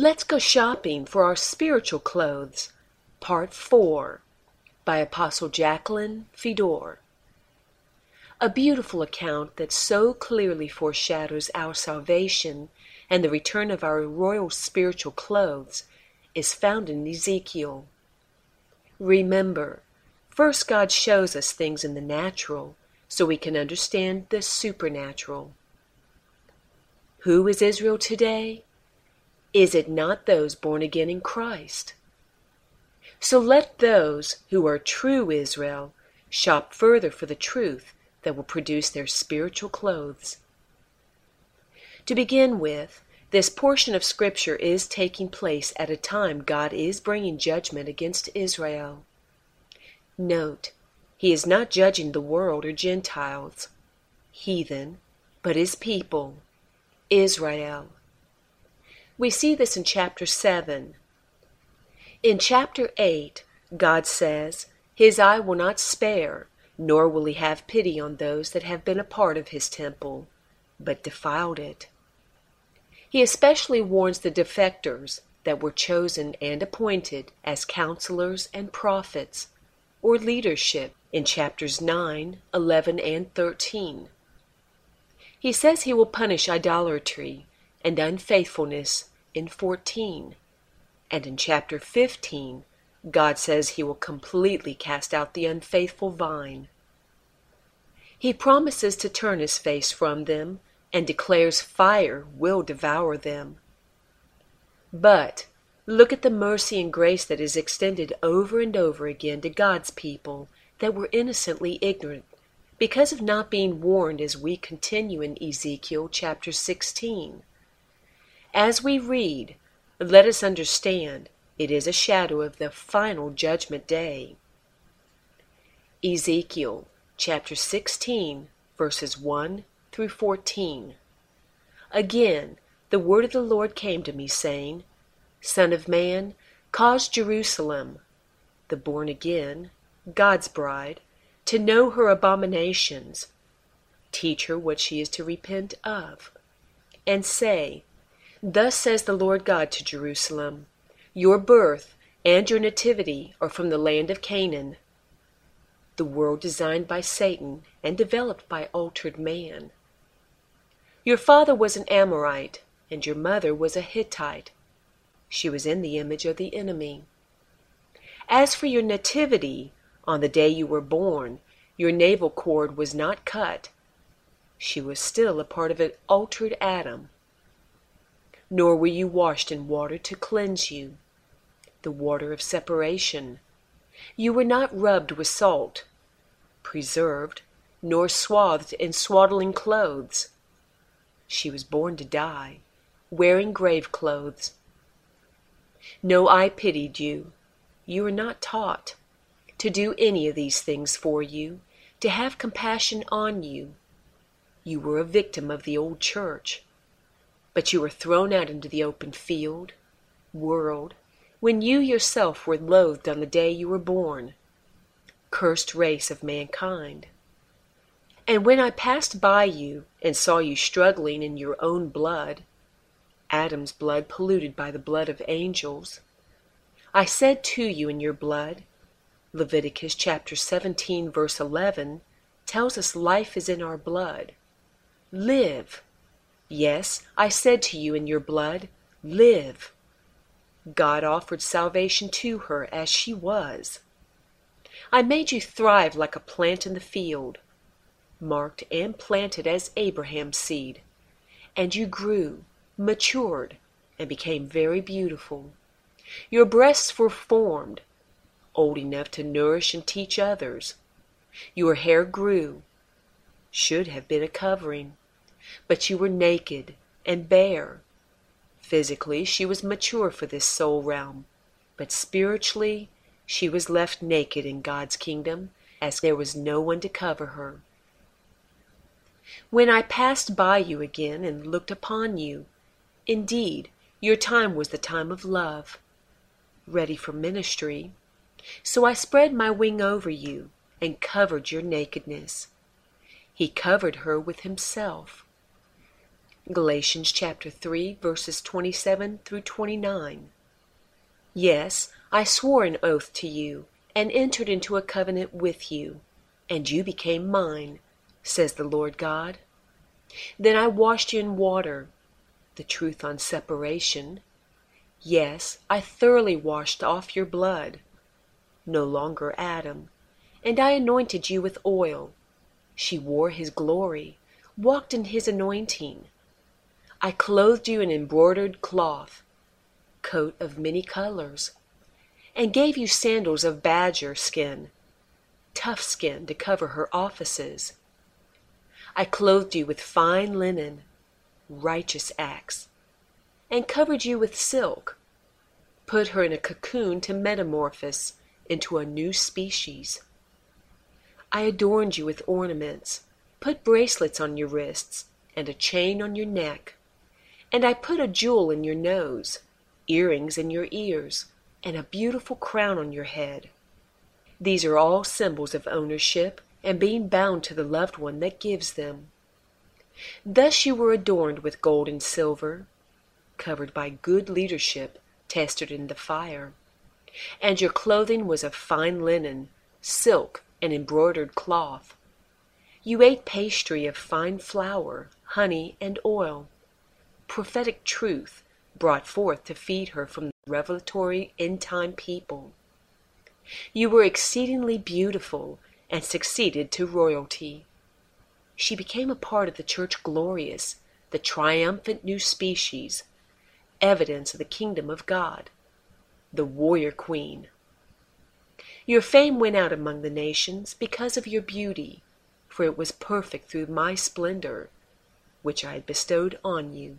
Let's go shopping for our spiritual clothes. Part 4 by Apostle Jacqueline Fedor. A beautiful account that so clearly foreshadows our salvation and the return of our royal spiritual clothes is found in Ezekiel. Remember, first God shows us things in the natural so we can understand the supernatural. Who is Israel today? Is it not those born again in Christ? So let those who are true Israel shop further for the truth that will produce their spiritual clothes. To begin with, this portion of Scripture is taking place at a time God is bringing judgment against Israel. Note, He is not judging the world or Gentiles, heathen, but His people, Israel. We see this in chapter 7. In chapter 8, God says, His eye will not spare, nor will He have pity on those that have been a part of His temple, but defiled it. He especially warns the defectors that were chosen and appointed as counselors and prophets, or leadership, in chapters 9, 11, and 13. He says he will punish idolatry and unfaithfulness in 14. And in chapter 15, God says he will completely cast out the unfaithful vine. He promises to turn his face from them and declares fire will devour them. But look at the mercy and grace that is extended over and over again to God's people that were innocently ignorant because of not being warned as we continue in Ezekiel chapter 16. As we read, let us understand it is a shadow of the final judgment day. Ezekiel chapter 16, verses 1 through 14. Again, the word of the Lord came to me, saying, Son of man, cause Jerusalem, the born again, God's bride, to know her abominations. Teach her what she is to repent of. And say, Thus says the Lord God to Jerusalem Your birth and your nativity are from the land of Canaan, the world designed by Satan and developed by altered man. Your father was an Amorite, and your mother was a Hittite. She was in the image of the enemy. As for your nativity, on the day you were born, your navel cord was not cut. She was still a part of an altered Adam nor were you washed in water to cleanse you, the water of separation. You were not rubbed with salt, preserved, nor swathed in swaddling clothes. She was born to die, wearing grave clothes. No eye pitied you. You were not taught to do any of these things for you, to have compassion on you. You were a victim of the old church but you were thrown out into the open field, world, when you yourself were loathed on the day you were born, cursed race of mankind. And when I passed by you and saw you struggling in your own blood, Adam's blood polluted by the blood of angels, I said to you in your blood, Leviticus chapter 17 verse 11 tells us life is in our blood. Live Yes, I said to you in your blood, Live. God offered salvation to her as she was. I made you thrive like a plant in the field, marked and planted as Abraham's seed, and you grew, matured, and became very beautiful. Your breasts were formed, old enough to nourish and teach others. Your hair grew, should have been a covering but you were naked and bare. Physically, she was mature for this soul realm, but spiritually, she was left naked in God's kingdom as there was no one to cover her. When I passed by you again and looked upon you, indeed, your time was the time of love, ready for ministry. So I spread my wing over you and covered your nakedness. He covered her with himself Galatians chapter 3 verses 27 through 29. Yes, I swore an oath to you, and entered into a covenant with you, and you became mine, says the Lord God. Then I washed you in water, the truth on separation. Yes, I thoroughly washed off your blood, no longer Adam, and I anointed you with oil. She wore his glory, walked in his anointing. I clothed you in embroidered cloth, coat of many colors, and gave you sandals of badger skin, tough skin to cover her offices. I clothed you with fine linen, righteous acts, and covered you with silk, put her in a cocoon to metamorphose into a new species. I adorned you with ornaments, put bracelets on your wrists, and a chain on your neck. And I put a jewel in your nose, earrings in your ears, and a beautiful crown on your head. These are all symbols of ownership and being bound to the loved one that gives them. Thus you were adorned with gold and silver, covered by good leadership tested in the fire. And your clothing was of fine linen, silk, and embroidered cloth. You ate pastry of fine flour, honey, and oil prophetic truth brought forth to feed her from the revelatory end time people. You were exceedingly beautiful and succeeded to royalty. She became a part of the church glorious, the triumphant new species, evidence of the kingdom of God, the warrior queen. Your fame went out among the nations because of your beauty, for it was perfect through my splendor, which I had bestowed on you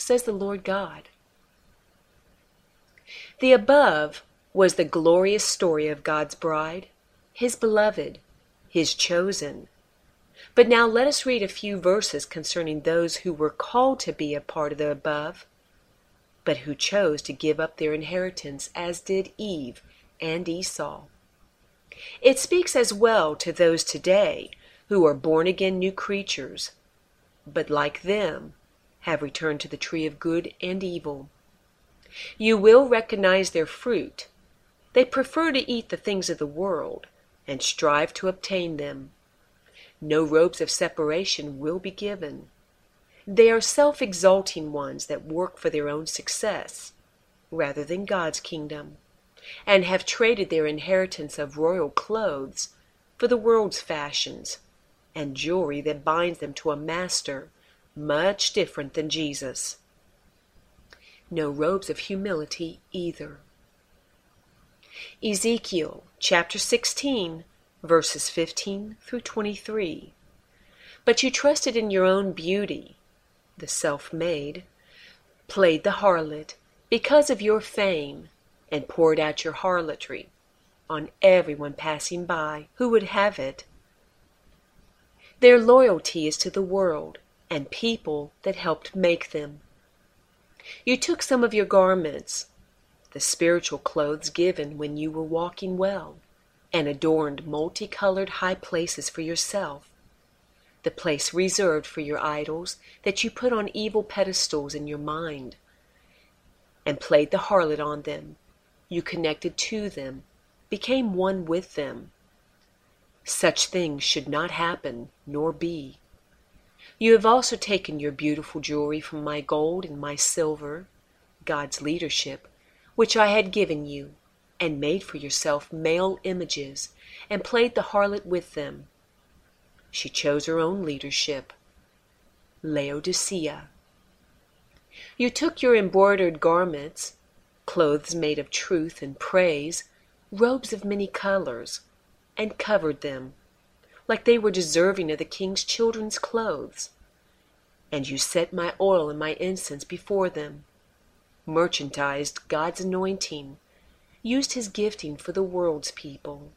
says the Lord God. The above was the glorious story of God's bride, his beloved, his chosen. But now let us read a few verses concerning those who were called to be a part of the above, but who chose to give up their inheritance as did Eve and Esau. It speaks as well to those today who are born again new creatures, but like them have returned to the tree of good and evil. You will recognize their fruit. They prefer to eat the things of the world and strive to obtain them. No robes of separation will be given. They are self exalting ones that work for their own success rather than God's kingdom, and have traded their inheritance of royal clothes for the world's fashions and jewelry that binds them to a master much different than Jesus. No robes of humility either. Ezekiel chapter 16, verses 15 through 23. But you trusted in your own beauty, the self made, played the harlot because of your fame, and poured out your harlotry on everyone passing by who would have it. Their loyalty is to the world and people that helped make them. You took some of your garments, the spiritual clothes given when you were walking well, and adorned multicolored high places for yourself, the place reserved for your idols that you put on evil pedestals in your mind, and played the harlot on them. You connected to them, became one with them. Such things should not happen nor be. You have also taken your beautiful jewelry from my gold and my silver, God's leadership, which I had given you, and made for yourself male images, and played the harlot with them. She chose her own leadership. Laodicea. You took your embroidered garments, clothes made of truth and praise, robes of many colors, and covered them like they were deserving of the king's children's clothes. And you set my oil and my incense before them, merchandised God's anointing, used his gifting for the world's people.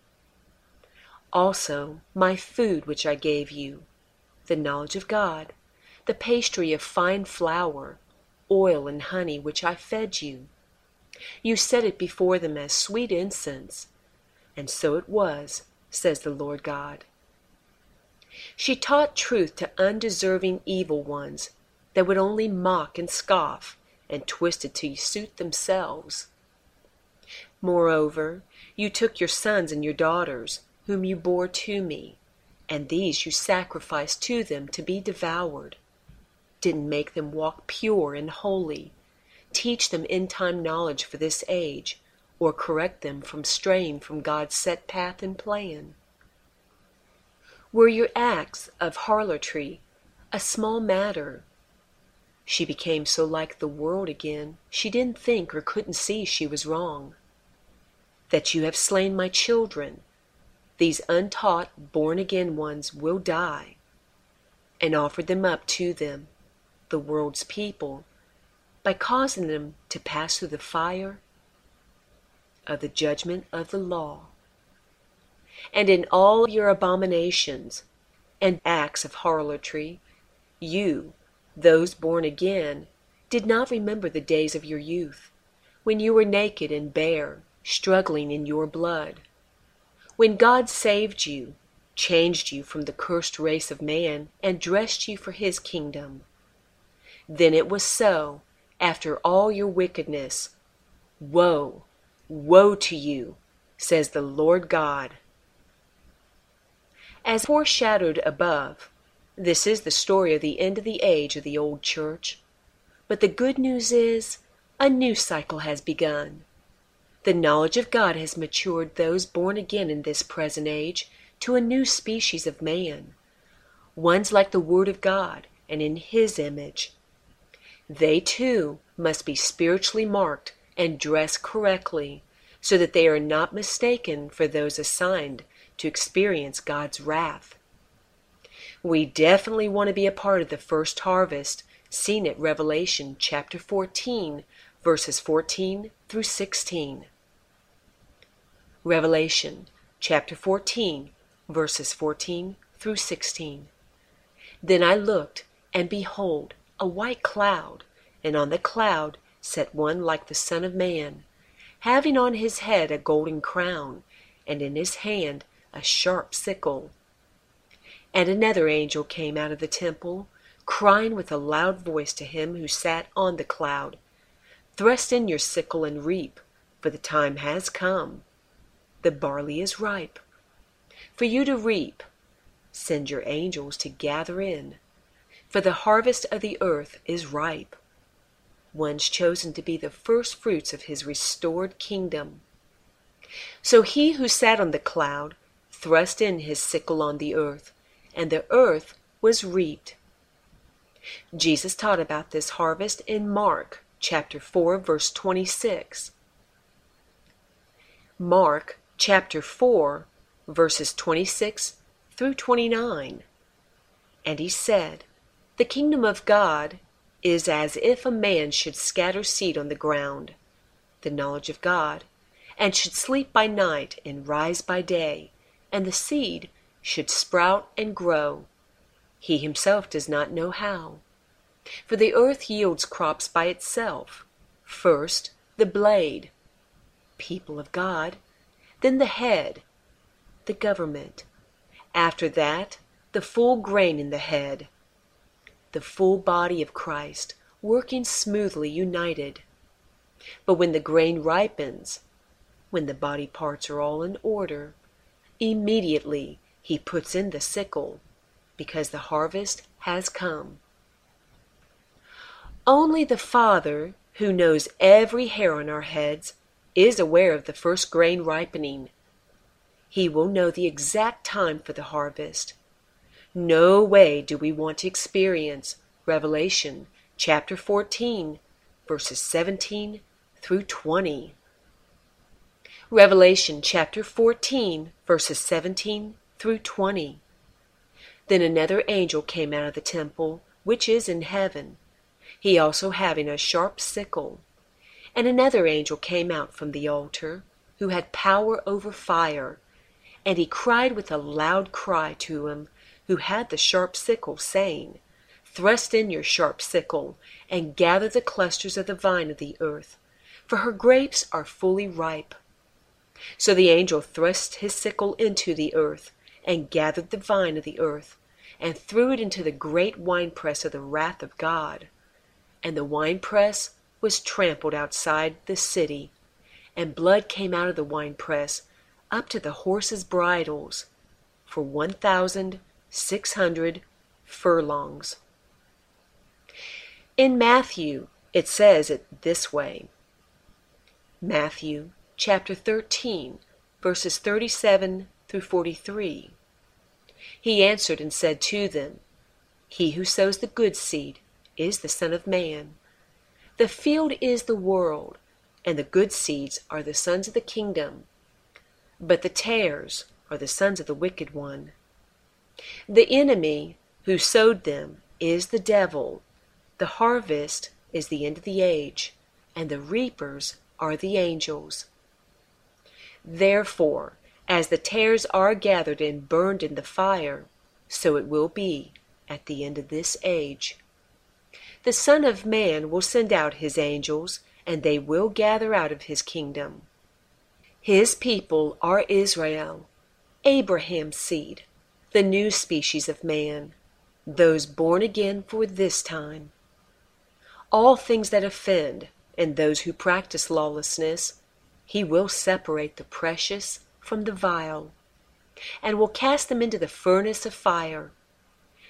Also, my food which I gave you, the knowledge of God, the pastry of fine flour, oil and honey which I fed you. You set it before them as sweet incense, and so it was, says the Lord God. She taught truth to undeserving evil ones, that would only mock and scoff and twist it to suit themselves. Moreover, you took your sons and your daughters, whom you bore to me, and these you sacrificed to them to be devoured. Didn't make them walk pure and holy, teach them in time knowledge for this age, or correct them from straying from God's set path and plan. Were your acts of harlotry a small matter? She became so like the world again, she didn't think or couldn't see she was wrong. That you have slain my children, these untaught, born again ones will die, and offered them up to them, the world's people, by causing them to pass through the fire of the judgment of the law. And in all your abominations and acts of harlotry, you, those born again, did not remember the days of your youth, when you were naked and bare, struggling in your blood. When God saved you, changed you from the cursed race of man, and dressed you for his kingdom. Then it was so, after all your wickedness. Woe, woe to you, says the Lord God. As foreshadowed above, this is the story of the end of the age of the old church. But the good news is, a new cycle has begun. The knowledge of God has matured those born again in this present age to a new species of man, ones like the Word of God and in His image. They too must be spiritually marked and dressed correctly so that they are not mistaken for those assigned to experience God's wrath. We definitely want to be a part of the first harvest seen at Revelation chapter 14, verses 14 through 16. Revelation chapter 14, verses 14 through 16. Then I looked, and behold, a white cloud, and on the cloud sat one like the Son of Man, having on his head a golden crown, and in his hand a sharp sickle. And another angel came out of the temple, crying with a loud voice to him who sat on the cloud, Thrust in your sickle and reap, for the time has come. The barley is ripe. For you to reap, send your angels to gather in, for the harvest of the earth is ripe. One's chosen to be the first fruits of his restored kingdom. So he who sat on the cloud thrust in his sickle on the earth and the earth was reaped. Jesus taught about this harvest in Mark chapter 4 verse 26. Mark chapter 4 verses 26 through 29. And he said, The kingdom of God is as if a man should scatter seed on the ground, the knowledge of God, and should sleep by night and rise by day, and the seed should sprout and grow. He himself does not know how. For the earth yields crops by itself. First, the blade, people of God, then the head, the government. After that, the full grain in the head, the full body of Christ, working smoothly united. But when the grain ripens, when the body parts are all in order, immediately he puts in the sickle, because the harvest has come. Only the Father, who knows every hair on our heads, is aware of the first grain ripening. He will know the exact time for the harvest. No way do we want to experience Revelation chapter 14, verses 17 through 20. Revelation chapter 14, verses 17 through 20. Then another angel came out of the temple, which is in heaven, he also having a sharp sickle. And another angel came out from the altar, who had power over fire, and he cried with a loud cry to him who had the sharp sickle, saying, Thrust in your sharp sickle, and gather the clusters of the vine of the earth, for her grapes are fully ripe. So the angel thrust his sickle into the earth, and gathered the vine of the earth, and threw it into the great winepress of the wrath of God. And the winepress was trampled outside the city, and blood came out of the winepress up to the horses' bridles for one thousand six hundred furlongs. In Matthew, it says it this way Matthew chapter 13, verses 37 through 43. He answered and said to them, He who sows the good seed is the Son of Man. The field is the world, and the good seeds are the sons of the kingdom. But the tares are the sons of the wicked one. The enemy who sowed them is the devil. The harvest is the end of the age, and the reapers are the angels. Therefore, as the tares are gathered and burned in the fire, so it will be at the end of this age. The Son of Man will send out his angels, and they will gather out of his kingdom. His people are Israel, Abraham's seed, the new species of man, those born again for this time. All things that offend, and those who practice lawlessness, he will separate the precious from the vile, and will cast them into the furnace of fire.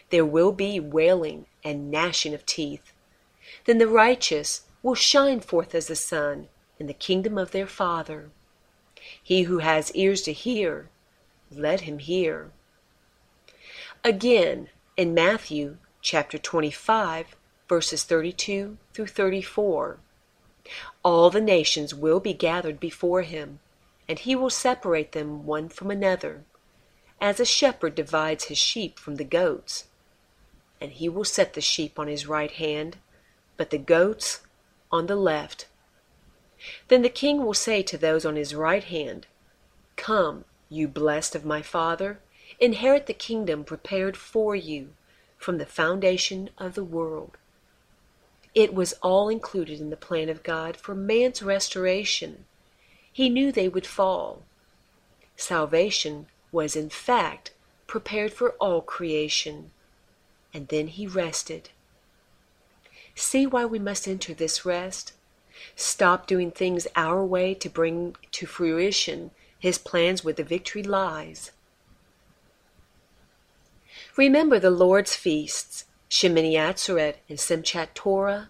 There will be wailing and gnashing of teeth. Then the righteous will shine forth as the sun in the kingdom of their Father. He who has ears to hear, let him hear. Again, in Matthew chapter 25, verses 32 through 34. All the nations will be gathered before him, and he will separate them one from another, as a shepherd divides his sheep from the goats. And he will set the sheep on his right hand, but the goats on the left. Then the king will say to those on his right hand, Come, you blessed of my Father, inherit the kingdom prepared for you from the foundation of the world. It was all included in the plan of God for man's restoration. He knew they would fall. Salvation was, in fact, prepared for all creation. And then he rested. See why we must enter this rest? Stop doing things our way to bring to fruition his plans where the victory lies. Remember the Lord's feasts Shemini Atzeret and Simchat Torah.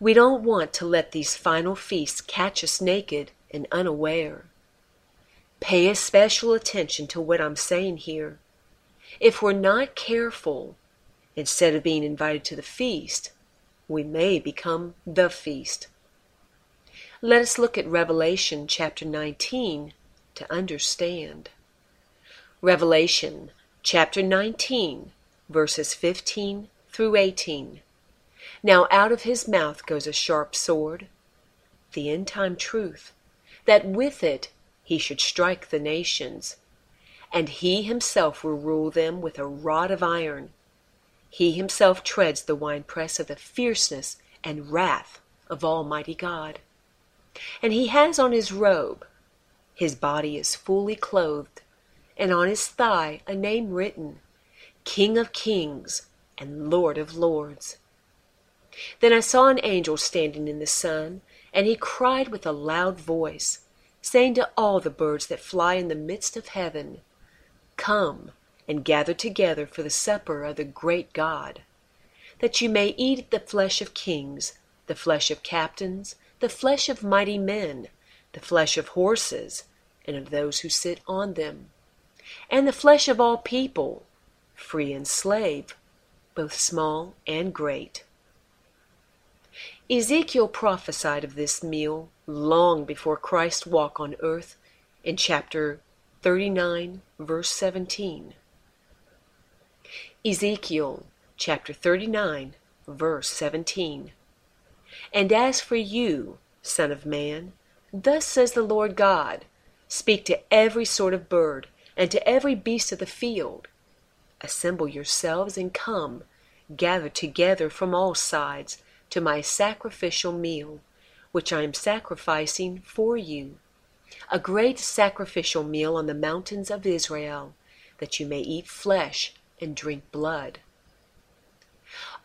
We don't want to let these final feasts catch us naked and unaware. Pay especial attention to what I'm saying here. If we're not careful, instead of being invited to the feast, we may become the feast. Let us look at Revelation chapter 19 to understand. Revelation chapter 19 verses 15 through 18. Now out of his mouth goes a sharp sword, the end time truth, that with it he should strike the nations, and he himself will rule them with a rod of iron. He himself treads the winepress of the fierceness and wrath of Almighty God. And he has on his robe, his body is fully clothed, and on his thigh a name written King of Kings and Lord of Lords. Then I saw an angel standing in the sun, and he cried with a loud voice, saying to all the birds that fly in the midst of heaven, Come and gather together for the supper of the great God, that you may eat the flesh of kings, the flesh of captains, the flesh of mighty men, the flesh of horses, and of those who sit on them, and the flesh of all people free and slave, both small and great. Ezekiel prophesied of this meal long before Christ walked on earth in chapter 39, verse 17. Ezekiel chapter 39, verse 17. And as for you, Son of Man, thus says the Lord God Speak to every sort of bird, and to every beast of the field, Assemble yourselves and come, gather together from all sides to my sacrificial meal, which I am sacrificing for you, a great sacrificial meal on the mountains of Israel, that you may eat flesh and drink blood.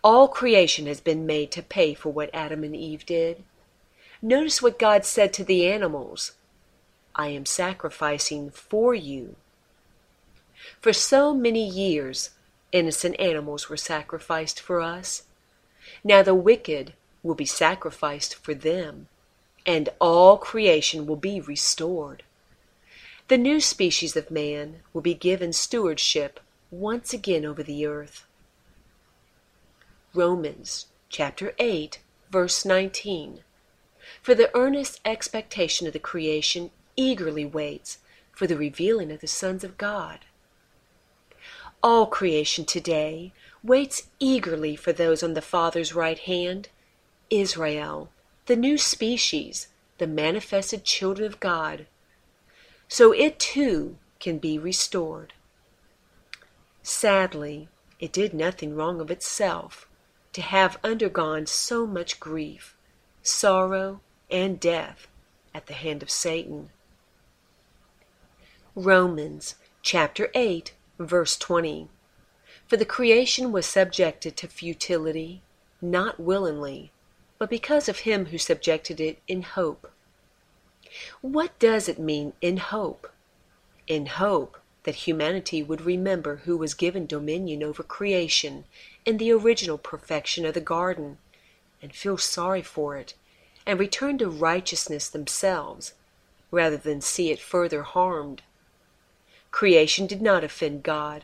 All creation has been made to pay for what Adam and Eve did. Notice what God said to the animals I am sacrificing for you. For so many years, innocent animals were sacrificed for us. Now the wicked will be sacrificed for them, and all creation will be restored. The new species of man will be given stewardship once again over the earth. Romans chapter 8, verse 19. For the earnest expectation of the creation eagerly waits for the revealing of the sons of God. All creation today waits eagerly for those on the Father's right hand, Israel, the new species, the manifested children of God, so it too can be restored. Sadly, it did nothing wrong of itself to have undergone so much grief, sorrow, and death at the hand of Satan. Romans chapter 8, verse 20. For the creation was subjected to futility, not willingly, but because of him who subjected it in hope. What does it mean in hope? In hope that humanity would remember who was given dominion over creation in the original perfection of the garden, and feel sorry for it, and return to righteousness themselves, rather than see it further harmed. Creation did not offend God.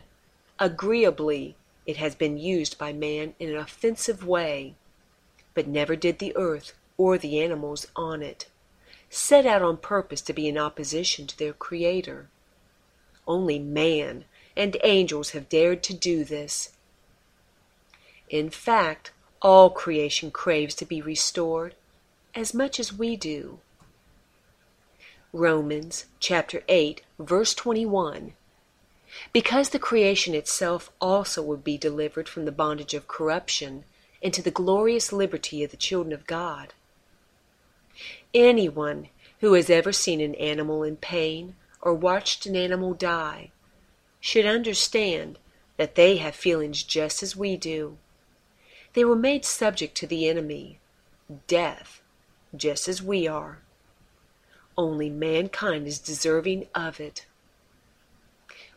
Agreeably, it has been used by man in an offensive way, but never did the earth or the animals on it set out on purpose to be in opposition to their Creator. Only man and angels have dared to do this. In fact, all creation craves to be restored as much as we do. Romans chapter 8, verse 21. Because the creation itself also would be delivered from the bondage of corruption into the glorious liberty of the children of God. Anyone who has ever seen an animal in pain or watched an animal die should understand that they have feelings just as we do. They were made subject to the enemy, death, just as we are. Only mankind is deserving of it.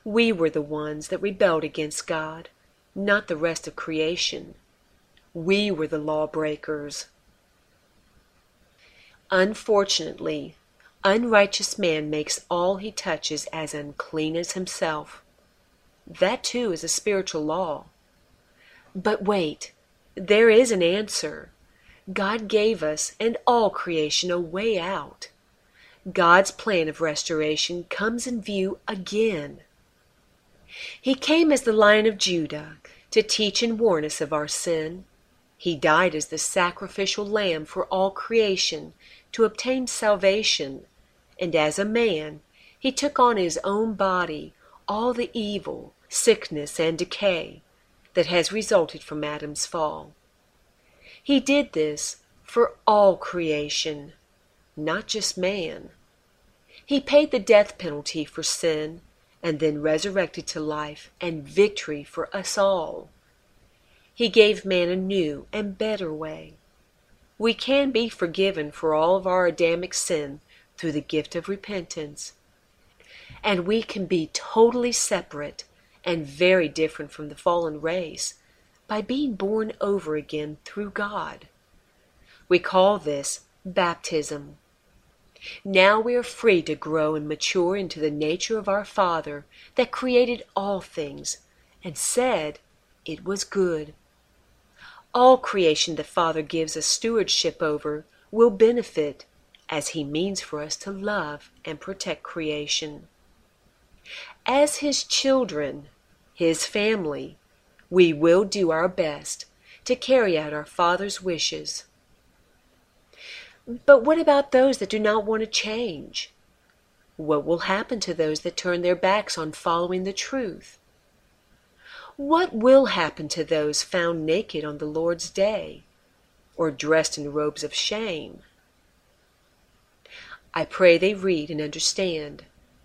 We were the ones that rebelled against God, not the rest of creation. We were the lawbreakers. Unfortunately, unrighteous man makes all he touches as unclean as himself. That too is a spiritual law. But wait, there is an answer. God gave us and all creation a way out. God's plan of restoration comes in view again. He came as the Lion of Judah to teach and warn us of our sin. He died as the sacrificial lamb for all creation to obtain salvation, and as a man, he took on his own body all the evil, sickness, and decay that has resulted from Adam's fall. He did this for all creation, not just man. He paid the death penalty for sin and then resurrected to life and victory for us all. He gave man a new and better way. We can be forgiven for all of our Adamic sin through the gift of repentance. And we can be totally separate and very different from the fallen race by being born over again through God. We call this baptism. Now we are free to grow and mature into the nature of our Father that created all things and said it was good. All creation the Father gives us stewardship over will benefit as He means for us to love and protect creation. As His children, His family, we will do our best to carry out our Father's wishes. But what about those that do not want to change? What will happen to those that turn their backs on following the truth? What will happen to those found naked on the Lord's day, or dressed in robes of shame? I pray they read and understand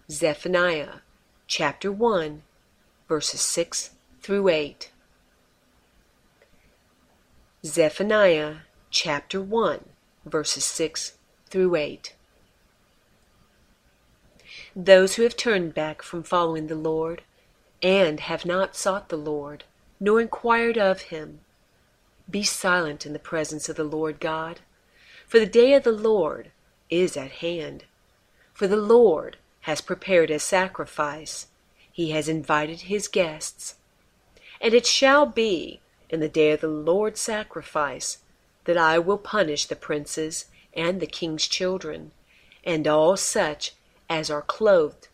Zephaniah chapter 1, verses 6 through 8. Zephaniah chapter 1, verses 6 through 8. Those who have turned back from following the Lord, and have not sought the Lord, nor inquired of him, be silent in the presence of the Lord God, for the day of the Lord is at hand. For the Lord has prepared a sacrifice, he has invited his guests. And it shall be in the day of the Lord's sacrifice that I will punish the princes and the king's children, and all such as are clothed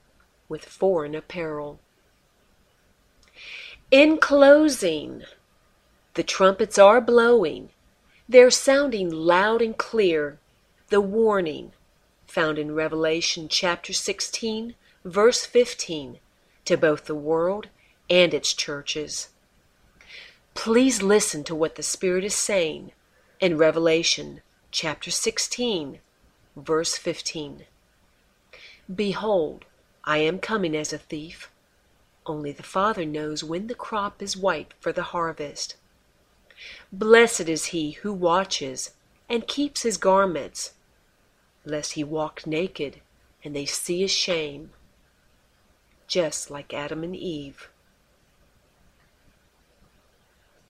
with foreign apparel. In closing, the trumpets are blowing. They're sounding loud and clear the warning found in Revelation chapter 16, verse 15, to both the world and its churches. Please listen to what the Spirit is saying in Revelation chapter 16, verse 15. Behold, I am coming as a thief. Only the Father knows when the crop is white for the harvest. Blessed is he who watches and keeps his garments, lest he walk naked and they see his shame, just like Adam and Eve.